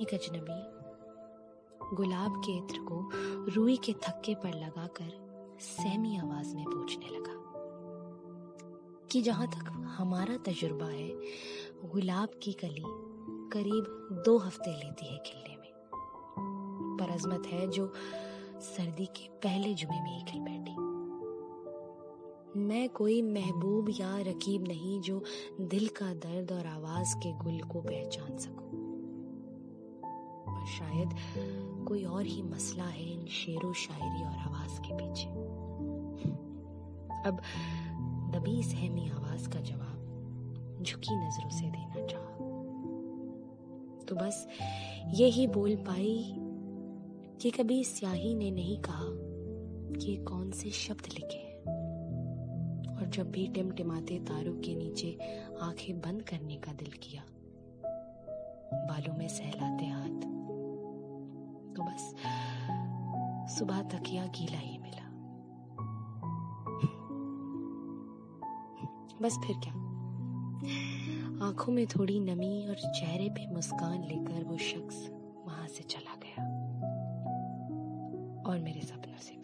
एक अजनबी गुलाब के इत्र को रूई के थक्के पर लगाकर सहमी आवाज़ में पूछने लगा कि जहाँ तक हमारा तजुर्बा है, गुलाब की कली करीब दो हफ़्ते लेती है खिलने में। पर अजमत है जो सर्दी के पहले जुमे में ही खिल बैठी। मैं कोई महबूब या रकीब नहीं जो दिल का दर्द और आवाज़ के गुल को पहचान सकूँ। पर शायद कोई और ही मसला है इन शेरो, शायरी और आवाज़ के पीछे। अब दबी सहमी आवाज़ का जवाब झुकी नज़रों से देना चाहा। तो बस यही बोल पाई कि कभी स्याही ने नहीं कहा कि कौन से शब्द लिखे और जब भी टिमटिमाते तारों के नीचे आँखें बंद करने का दिल किया, बालों में सहलाते सुबह तकिया गीला ही मिला। बस फिर क्या? आँखों में थोड़ी नमी और चेहरे पे मुस्कान लेकर वो शख्स वहाँ से चला गया। और मेरे सपनों से